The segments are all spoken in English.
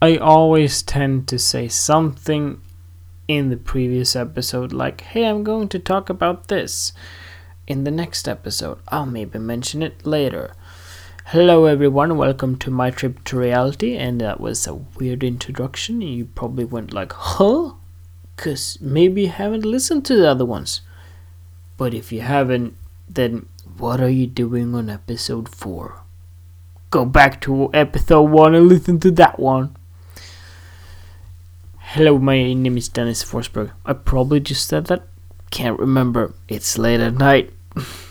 I always tend to say something in the previous episode, like, hey, I'm going to talk about this in the next episode. I'll maybe mention it later. Hello, everyone, welcome to my trip to reality. And that was a weird introduction. You probably went like, huh? Because maybe you haven't listened to the other ones. But if you haven't, then what are you doing on episode 4? Go back to episode 1 and listen to that one. Hello, my name is Dennis Forsberg. I probably just said that. Can't remember. It's late at night.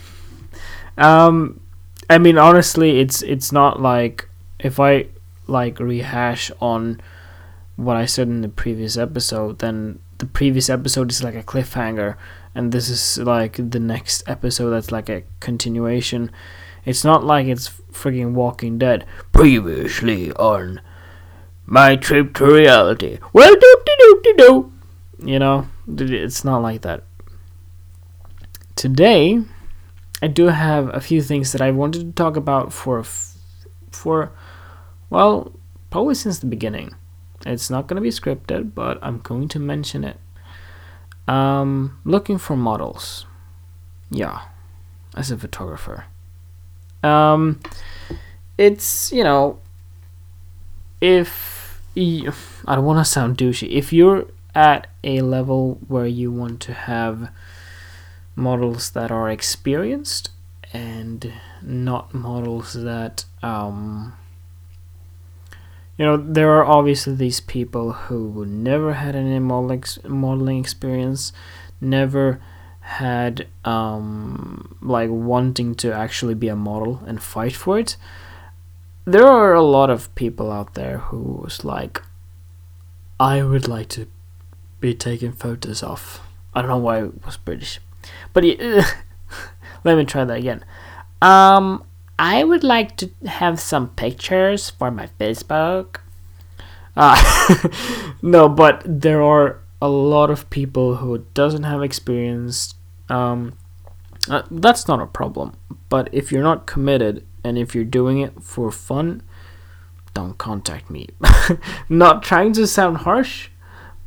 um, I mean, honestly, it's it's not like if I like rehash on what I said in the previous episode, then the previous episode is like a cliffhanger, and this is like the next episode that's like a continuation. It's not like it's freaking Walking Dead. Previously on my trip to reality. Well, doop de doop de doo. You know, it's not like that. Today, I do have a few things that I wanted to talk about for, for, well, probably since the beginning. It's not going to be scripted, but I'm going to mention it. Um, looking for models. Yeah, as a photographer. Um, it's you know, if I don't want to sound douchey. If you're at a level where you want to have models that are experienced and not models that um, you know there are obviously these people who never had any modeling modeling experience never had um, like wanting to actually be a model and fight for it there are a lot of people out there who's like, I would like to be taking photos of. I don't know why it was British, but let me try that again. Um, I would like to have some pictures for my Facebook. Uh, no, but there are a lot of people who doesn't have experience. Um, uh, that's not a problem. But if you're not committed and if you're doing it for fun, don't contact me. not trying to sound harsh,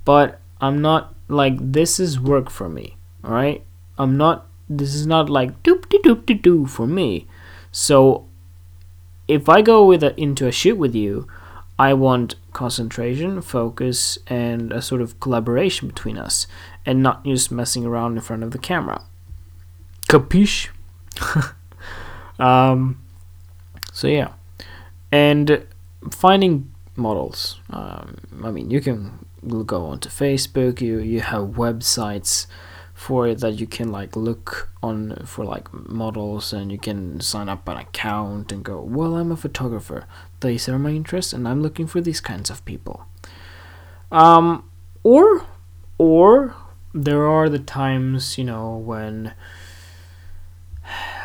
but I'm not like this is work for me. All right? I'm not this is not like doop de doop de doo for me. So if I go with a, into a shoot with you, I want concentration, focus, and a sort of collaboration between us, and not just messing around in front of the camera. Capiche? um, so yeah, and finding models. Um, I mean, you can go onto Facebook. You you have websites for it that you can like look on for like models and you can sign up an account and go well i'm a photographer these are my interests and i'm looking for these kinds of people um or or there are the times you know when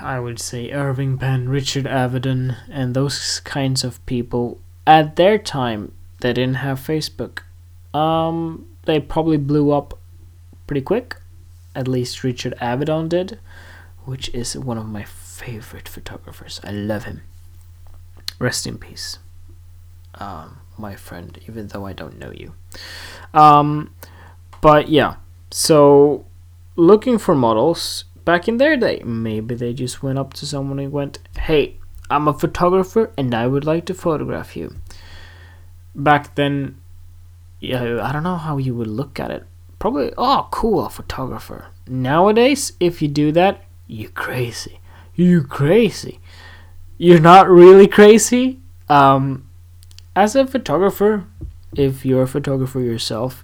I would say Irving Penn, Richard Avedon, and those kinds of people at their time they didn't have Facebook. Um, they probably blew up pretty quick. At least Richard Avedon did, which is one of my favorite photographers. I love him. Rest in peace, um, my friend. Even though I don't know you. Um, but yeah, so looking for models back in their day. Maybe they just went up to someone and went, Hey, I'm a photographer and I would like to photograph you. Back then, yeah, I don't know how you would look at it. Probably, oh, cool, a photographer. Nowadays, if you do that, you crazy. You crazy. You're not really crazy. Um, as a photographer, if you're a photographer yourself,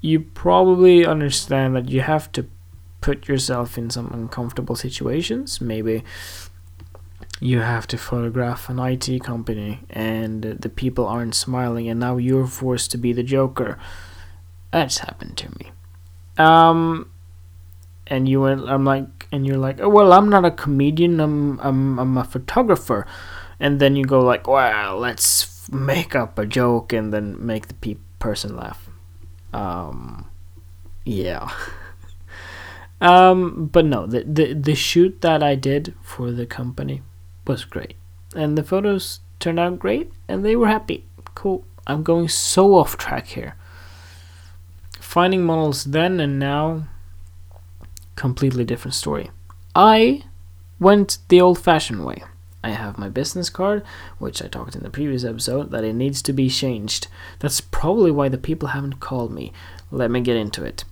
you probably understand that you have to put yourself in some uncomfortable situations. Maybe you have to photograph an IT company and the people aren't smiling, and now you're forced to be the Joker. That's happened to me. Um, and you went, I'm like, and you're like, oh well, I'm not a comedian. I'm I'm I'm a photographer, and then you go like, well, let's make up a joke and then make the pe- person laugh. Um, yeah. Um, but no, the, the the shoot that I did for the company was great, and the photos turned out great, and they were happy. Cool, I'm going so off track here. Finding models then and now, completely different story. I went the old fashioned way. I have my business card, which I talked in the previous episode, that it needs to be changed. That's probably why the people haven't called me. Let me get into it.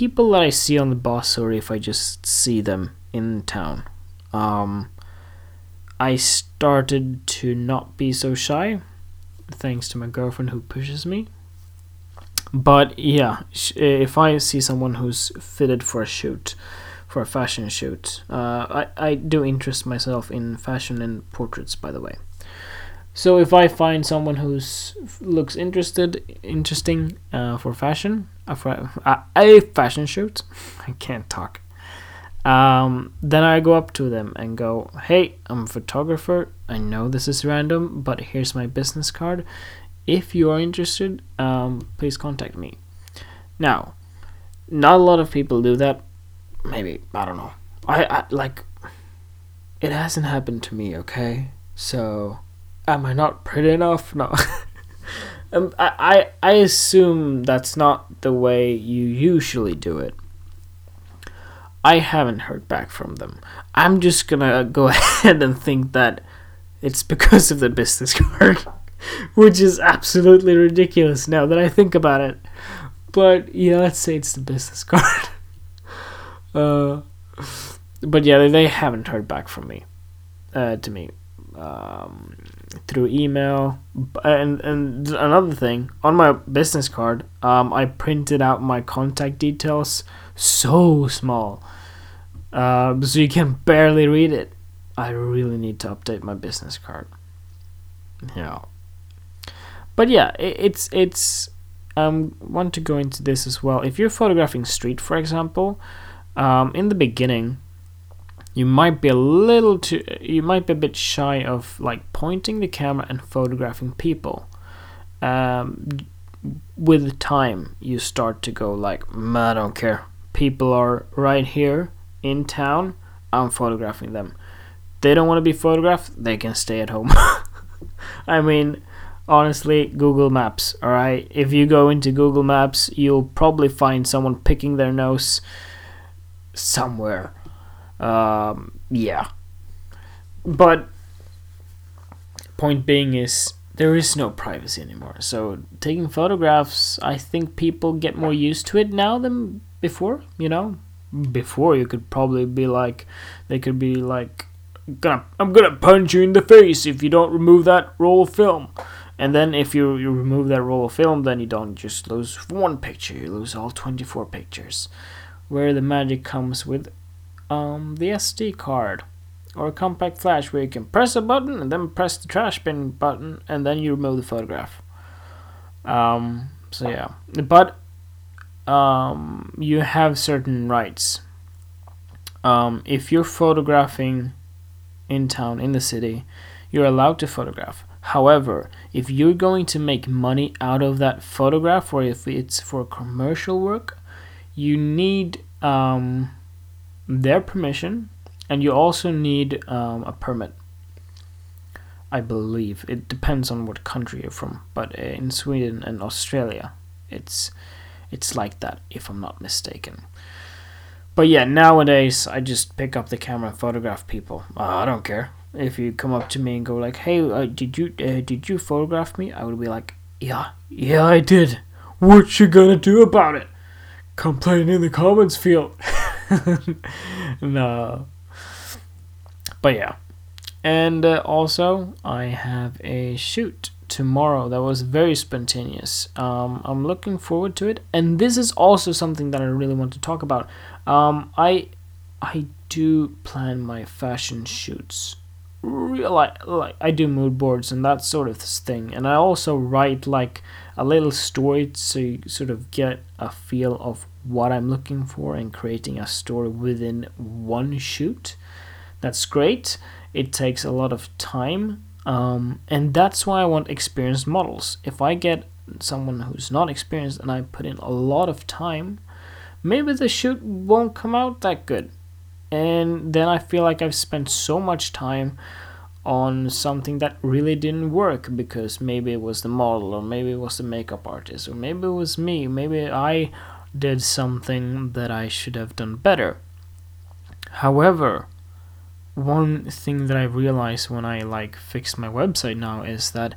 People that I see on the bus, or if I just see them in town, um, I started to not be so shy, thanks to my girlfriend who pushes me. But yeah, if I see someone who's fitted for a shoot, for a fashion shoot. Uh, I, I do interest myself in fashion and portraits, by the way. So if I find someone who's looks interested, interesting uh, for fashion, uh, a fashion shoot, I can't talk. Um, then I go up to them and go, "Hey, I'm a photographer. I know this is random, but here's my business card. If you are interested, um, please contact me." Now, not a lot of people do that maybe I don't know. I, I like it hasn't happened to me. Okay, so am I not pretty enough? No. Um, I, I assume that's not the way you usually do it. I haven't heard back from them. I'm just gonna go ahead and think that it's because of the business card, which is absolutely ridiculous now that I think about it. But yeah, let's say it's the business card. Uh, but yeah, they, haven't heard back from me, uh, to me, um, through email. And and another thing on my business card, um, I printed out my contact details so small, uh, so you can barely read it. I really need to update my business card. Yeah. But yeah, it, it's it's um want to go into this as well. If you're photographing street, for example, um, in the beginning, you might be a little too, you might be a bit shy of like pointing the camera and photographing people. Um, with time, you start to go like, I don't care. People are right here in town. I'm photographing them. They don't want to be photographed. They can stay at home. I mean, honestly, Google Maps. All right, if you go into Google Maps, you'll probably find someone picking their nose somewhere. Um, yeah. But point being is there is no privacy anymore. So taking photographs, I think people get more used to it now than before, you know? Before you could probably be like they could be like gonna I'm gonna punch you in the face if you don't remove that roll of film. And then if you, you remove that roll of film, then you don't just lose one picture, you lose all 24 pictures where the magic comes with um, the SD card or a compact flash where you can press a button and then press the trash bin button and then you remove the photograph. Um, so yeah, but um, you have certain rights. Um, if you're photographing in town, in the city, you're allowed to photograph. However, if you're going to make money out of that photograph or if it's for commercial work, you need um, their permission and you also need um, a permit. I believe it depends on what country you're from, but uh, in Sweden and Australia, it's it's like that if I'm not mistaken. But yeah, nowadays I just pick up the camera and photograph people. Uh, I don't care if you come up to me and go like, "Hey, uh, did you uh, did you photograph me?" I would be like, "Yeah, yeah, I did. What you gonna do about it?" complain in the comments field. no. But yeah. And uh, also, I have a shoot tomorrow that was very spontaneous. Um, I'm looking forward to it, and this is also something that I really want to talk about. Um, I I do plan my fashion shoots. Real like, like I do mood boards and that sort of thing, and I also write like a little story to sort of get a feel of what I'm looking for and creating a story within one shoot. That's great. It takes a lot of time, um, and that's why I want experienced models. If I get someone who's not experienced and I put in a lot of time, maybe the shoot won't come out that good. And then I feel like I've spent so much time on something that really didn't work because maybe it was the model or maybe it was the makeup artist or maybe it was me maybe i did something that i should have done better however one thing that i realized when i like fixed my website now is that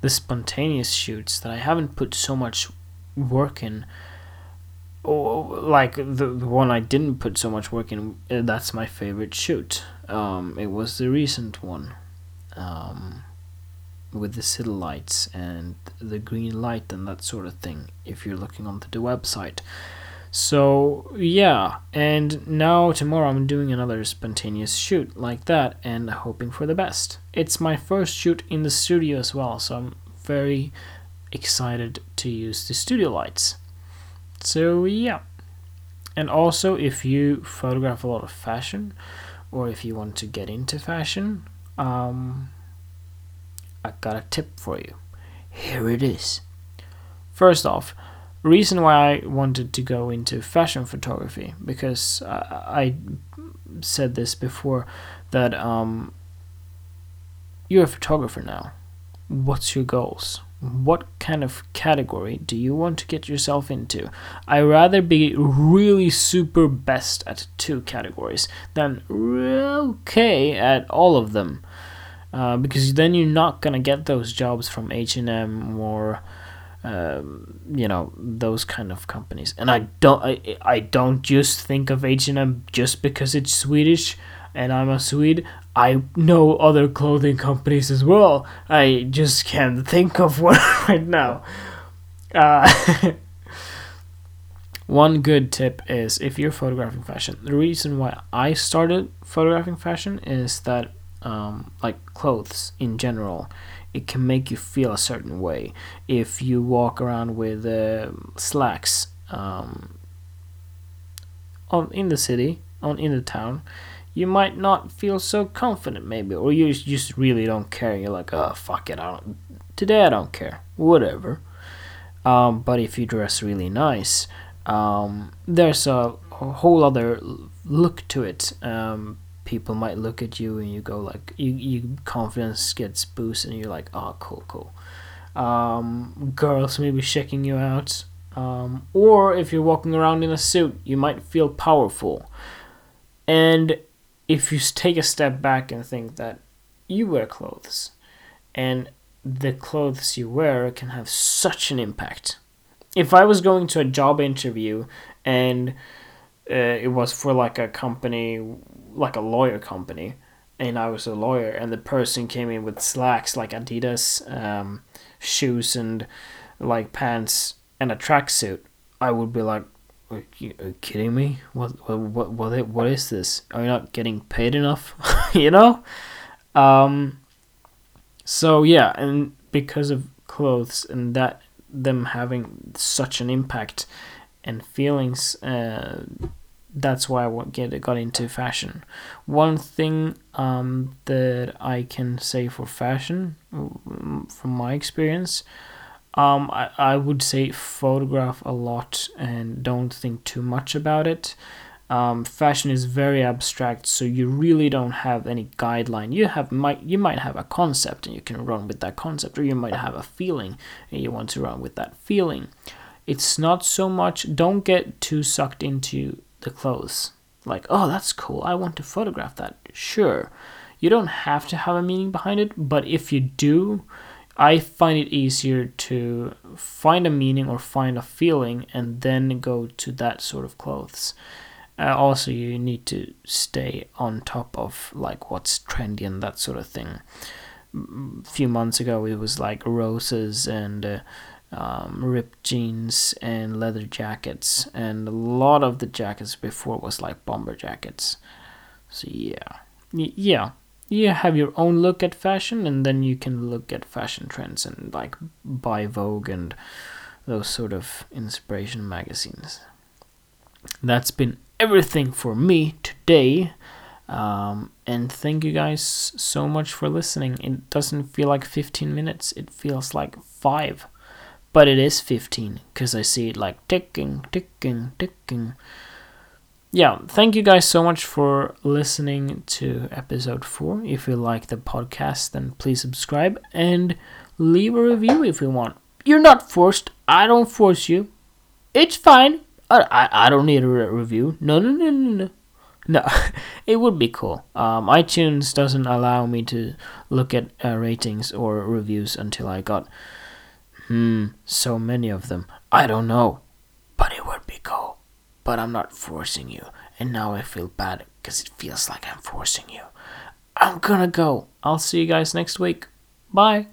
the spontaneous shoots that i haven't put so much work in or like the, the one I didn't put so much work in, uh, that's my favorite shoot. Um, it was the recent one um, with the city lights and the green light and that sort of thing. If you're looking onto the website. So yeah, and now tomorrow I'm doing another spontaneous shoot like that and hoping for the best. It's my first shoot in the studio as well, so I'm very excited to use the studio lights. So yeah. And also if you photograph a lot of fashion or if you want to get into fashion, um, I got a tip for you. Here it is. First off, reason why I wanted to go into fashion photography because I, I said this before that um, you're a photographer now. What's your goals? what kind of category do you want to get yourself into? I'd rather be really super best at two categories than okay at all of them, uh, because then you're not gonna get those jobs from H and M or um, you know those kind of companies. And I don't I, I don't just think of H and M just because it's Swedish and I'm a Swede. I know other clothing companies as well. I just can't think of one right now. Uh, one good tip is if you're photographing fashion, the reason why I started photographing fashion is that, um, like clothes in general, it can make you feel a certain way. If you walk around with uh, slacks um, on in the city, on in the town, you might not feel so confident maybe or you just really don't care. You're like oh fuck it i don't today i don't care whatever. Um, but if you dress really nice um, there's a, a, whole other look to it. Um, people might look at you and you go like you, you confidence gets boosted and you're like oh cool cool um, girls maybe checking you out um, or if you're walking around in a suit you might feel powerful and if you take a step back and think that you wear clothes and the clothes you wear can have such an impact. If I was going to a job interview and uh, it was for like a company, like a lawyer company, and I was a lawyer, and the person came in with slacks like Adidas um, shoes and like pants and a tracksuit, I would be like, are you, are kidding me? What, what, what, what is this? Are you not getting paid enough? you know? Um, so yeah, and because of clothes and that them having such an impact and feelings, uh, that's why I get got into fashion. One thing um, that I can say for fashion, from my experience, um, I, I would say photograph a lot and don't think too much about it. Um, fashion is very abstract, so you really don't have any guideline. You have might you might have a concept and you can run with that concept, or you might have a feeling and you want to run with that feeling. It's not so much. Don't get too sucked into the clothes. Like, oh, that's cool. I want to photograph that. Sure, you don't have to have a meaning behind it, but if you do, I find it easier to find a meaning or find a feeling and then go to that sort of clothes. Uh, also, you need to stay on top of like what's trendy and that sort of thing. A few months ago, it was like roses and uh, um, ripped jeans and leather jackets, and a lot of the jackets before was like bomber jackets. So yeah, y- yeah, you have your own look at fashion and then you can look at fashion trends and like buy Vogue and those sort of inspiration magazines. That's been everything for me today. Um, and thank you guys so much for listening. It doesn't feel like 15 minutes, it feels like 5. But it is 15 because I see it like ticking, ticking, ticking. yeah, thank you guys so much for listening to episode four. If you like the podcast, then please subscribe and leave a review if you want. You're not forced. I don't force you. It's fine. I, I, I don't need a re- review. No, no, no, no, no. No, it would be cool. Um, iTunes doesn't allow me to look at uh, ratings or reviews until I got, hmm, so many of them. I don't know, but it would be cool. But I'm not forcing you, and now I feel bad because it feels like I'm forcing you. I'm gonna go. I'll see you guys next week. Bye.